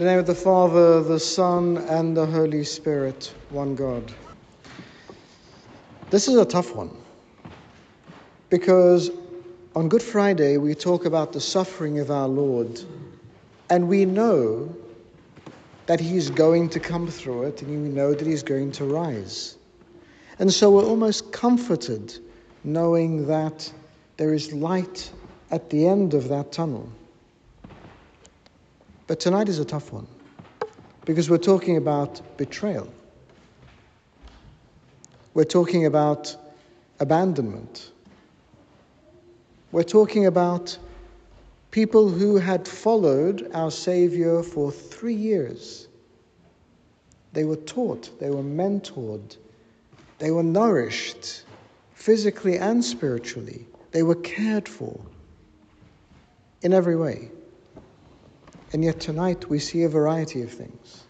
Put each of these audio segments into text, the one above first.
In the name of the Father, the Son, and the Holy Spirit, one God. This is a tough one because on Good Friday we talk about the suffering of our Lord, and we know that He's going to come through it, and we know that He's going to rise. And so we're almost comforted knowing that there is light at the end of that tunnel. But tonight is a tough one because we're talking about betrayal. We're talking about abandonment. We're talking about people who had followed our Savior for three years. They were taught, they were mentored, they were nourished physically and spiritually, they were cared for in every way. And yet tonight we see a variety of things.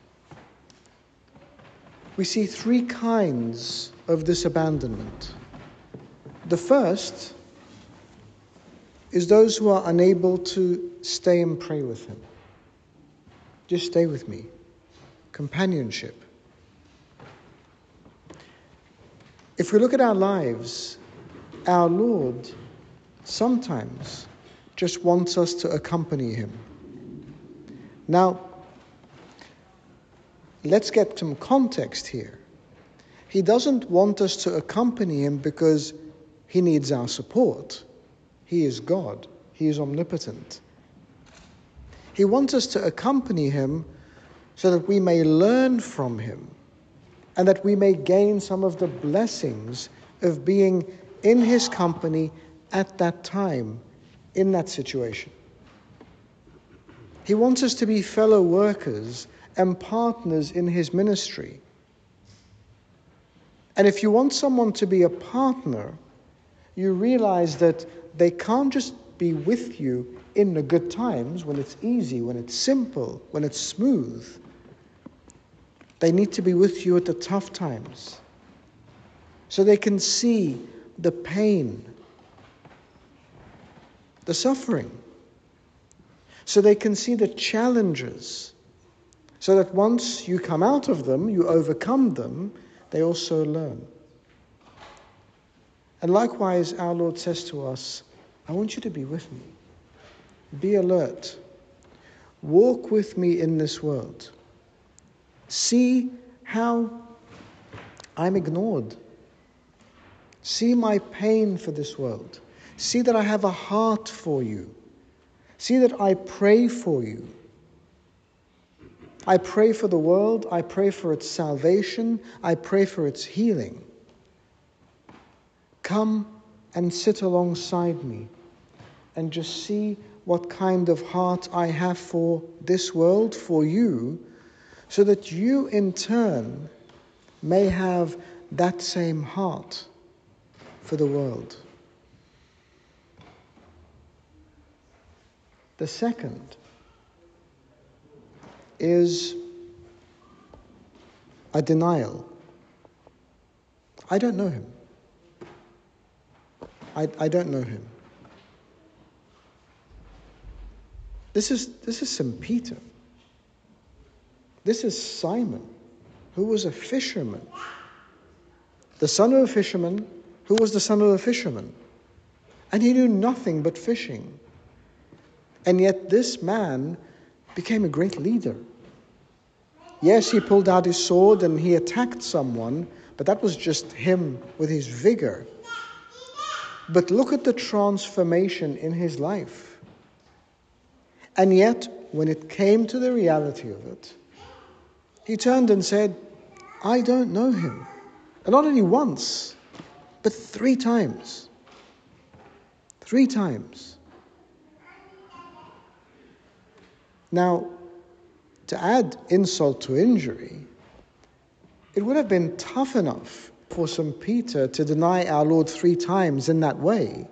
We see three kinds of this abandonment. The first is those who are unable to stay and pray with Him. Just stay with me. Companionship. If we look at our lives, our Lord sometimes just wants us to accompany Him. Now, let's get some context here. He doesn't want us to accompany Him because He needs our support. He is God, He is omnipotent. He wants us to accompany Him so that we may learn from Him and that we may gain some of the blessings of being in His company at that time, in that situation. He wants us to be fellow workers and partners in His ministry. And if you want someone to be a partner, you realize that they can't just be with you in the good times when it's easy, when it's simple, when it's smooth. They need to be with you at the tough times so they can see the pain, the suffering, so they can see the challenges, so that once you come out of them, you overcome them, they also learn. And likewise, our Lord says to us, I want you to be with me. Be alert. Walk with me in this world. See how I'm ignored. See my pain for this world. See that I have a heart for you. See that I pray for you. I pray for the world. I pray for its salvation. I pray for its healing. Come and sit alongside me and just see what kind of heart I have for this world, for you, so that you in turn may have that same heart for the world. The second is a denial. I don't know him. I, I don't know him. This is, this is St. Peter. This is Simon, who was a fisherman. The son of a fisherman, who was the son of a fisherman. And he knew nothing but fishing. And yet this man became a great leader. Yes, he pulled out his sword and he attacked someone, but that was just him with his vigor. But look at the transformation in his life. And yet, when it came to the reality of it, he turned and said, I don't know him. And not only once, but three times. Three times. Now, to add insult to injury, it would have been tough enough for St. Peter to deny our Lord three times in that way,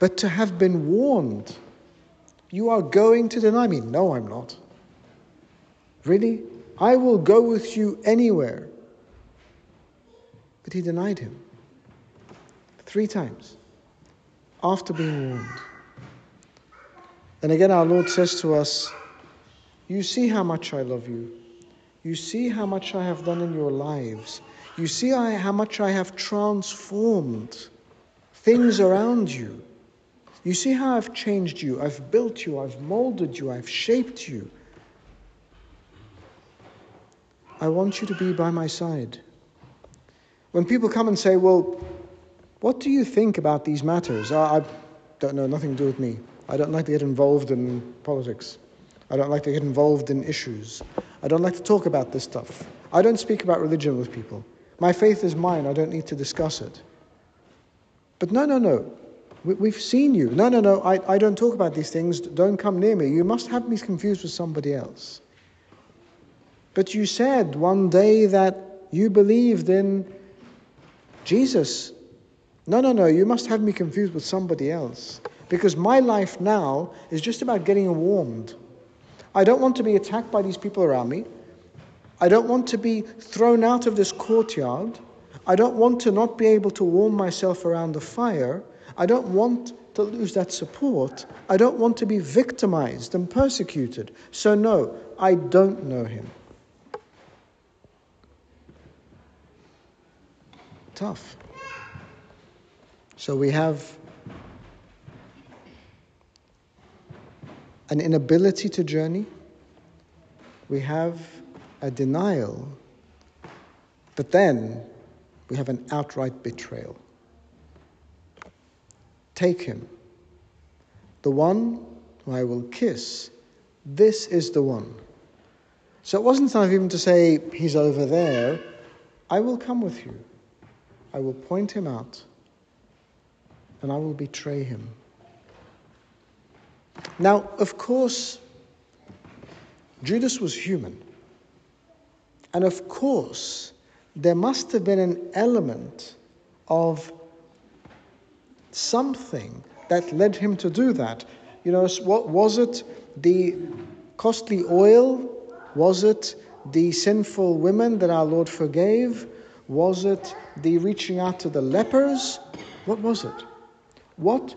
but to have been warned, You are going to deny me. No, I'm not. Really? I will go with you anywhere. But he denied him three times after being warned. And again, our Lord says to us, You see how much I love you. You see how much I have done in your lives. You see how much I have transformed things around you. You see how I've changed you. I've built you. I've molded you. I've shaped you. I want you to be by my side. When people come and say, Well, what do you think about these matters? I, I don't know, nothing to do with me. I don't like to get involved in politics. I don't like to get involved in issues. I don't like to talk about this stuff. I don't speak about religion with people. My faith is mine. I don't need to discuss it. But no, no, no. We, have seen you. No, no, no. I, I don't talk about these things. Don't come near me. You must have me confused with somebody else. But you said one day that you believed in Jesus. No, no, no. You must have me confused with somebody else. Because my life now is just about getting warmed. I don't want to be attacked by these people around me. I don't want to be thrown out of this courtyard. I don't want to not be able to warm myself around the fire. I don't want to lose that support. I don't want to be victimized and persecuted. So, no, I don't know him. Tough. So, we have an inability to journey, we have a denial, but then we have an outright betrayal. Take him, the one who I will kiss. This is the one. So it wasn't enough even to say, He's over there. I will come with you. I will point him out, and I will betray him. Now, of course, Judas was human. And of course, there must have been an element of something that led him to do that. You know, what was it? The costly oil? Was it the sinful women that our Lord forgave? Was it the reaching out to the lepers? What was it? What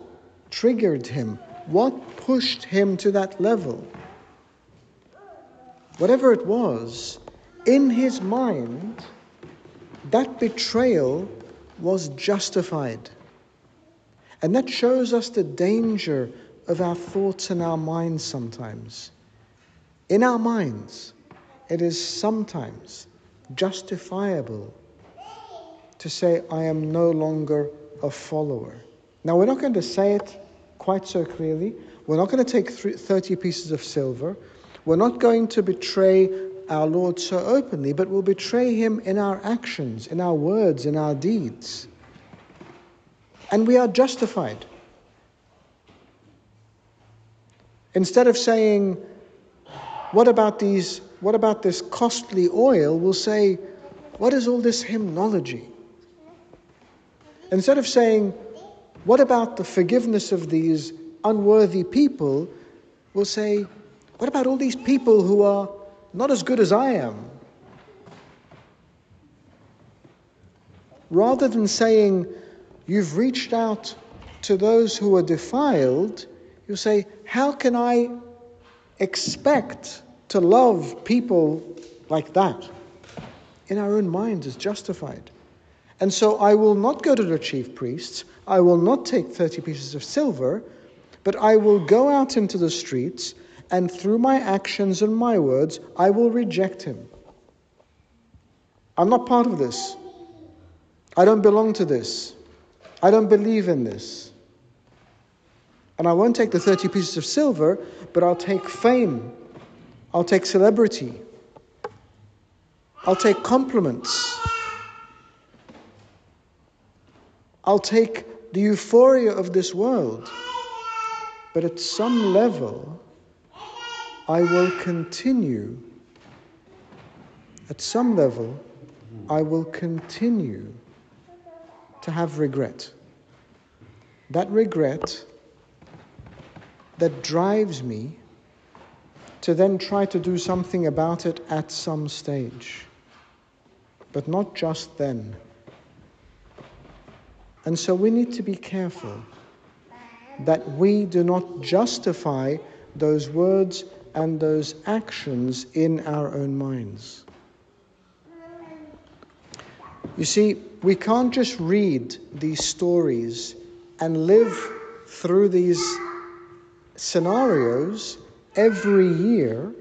triggered him? What pushed him to that level? Whatever it was, in his mind, that betrayal was justified. And that shows us the danger of our thoughts and our minds sometimes. In our minds, it is sometimes justifiable to say, I am no longer a follower. Now, we're not going to say it quite so clearly. We're not going to take 30 pieces of silver. We're not going to betray our Lord so openly, but we'll betray him in our actions, in our words, in our deeds. And we are justified. Instead of saying, what about these what about this costly oil? We'll say, what is all this hymnology? Instead of saying, what about the forgiveness of these unworthy people? We'll say, What about all these people who are not as good as I am? Rather than saying, You've reached out to those who are defiled, you say, How can I expect to love people like that? In our own minds, is justified. And so I will not go to the chief priests. I will not take 30 pieces of silver, but I will go out into the streets, and through my actions and my words, I will reject him. I'm not part of this. I don't belong to this. I don't believe in this. And I won't take the 30 pieces of silver, but I'll take fame. I'll take celebrity. I'll take compliments. I'll take the euphoria of this world. But at some level, I will continue. At some level, I will continue to have regret. That regret that drives me to then try to do something about it at some stage, but not just then. And so we need to be careful that we do not justify those words and those actions in our own minds. You see, we can't just read these stories and live through these scenarios every year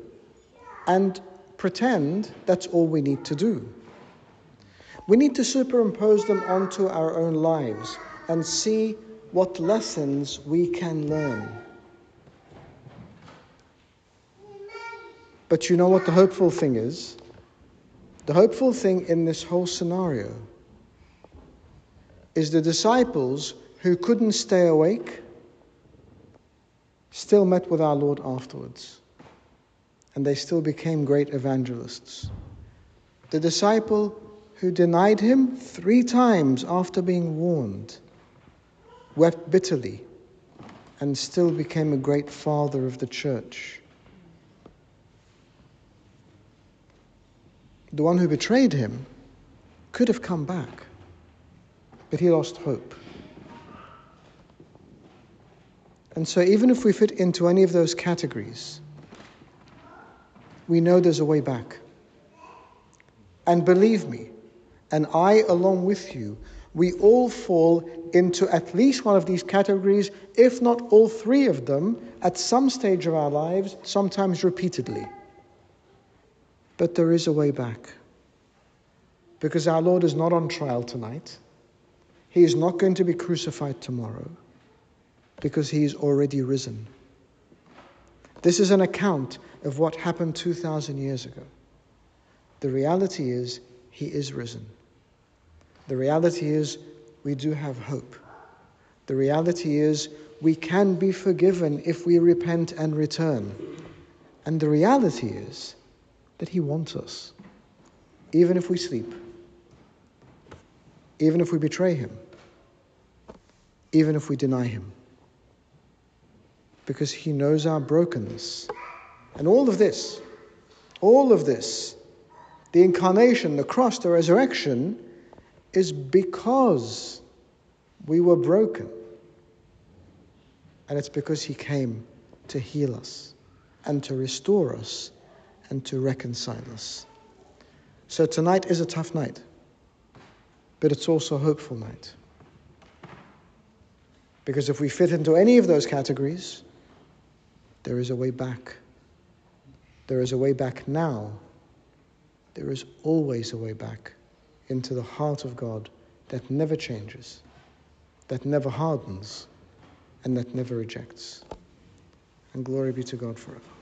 and pretend that's all we need to do. We need to superimpose them onto our own lives and see what lessons we can learn. But you know what the hopeful thing is? The hopeful thing in this whole scenario is the disciples who couldn't stay awake still met with our Lord afterwards. And they still became great evangelists. The disciple who denied him three times after being warned wept bitterly and still became a great father of the church. The one who betrayed him could have come back, but he lost hope. And so, even if we fit into any of those categories, we know there's a way back. And believe me, and I along with you, we all fall into at least one of these categories, if not all three of them, at some stage of our lives, sometimes repeatedly. But there is a way back. Because our Lord is not on trial tonight. He is not going to be crucified tomorrow. Because he is already risen. This is an account of what happened 2,000 years ago. The reality is, he is risen. The reality is, we do have hope. The reality is, we can be forgiven if we repent and return. And the reality is that He wants us, even if we sleep, even if we betray Him, even if we deny Him. Because He knows our brokenness. And all of this, all of this, the incarnation, the cross, the resurrection, is because we were broken. And it's because He came to heal us and to restore us and to reconcile us. So tonight is a tough night, but it's also a hopeful night. Because if we fit into any of those categories, there is a way back. There is a way back now. There is always a way back into the heart of God that never changes, that never hardens, and that never rejects. And glory be to God forever.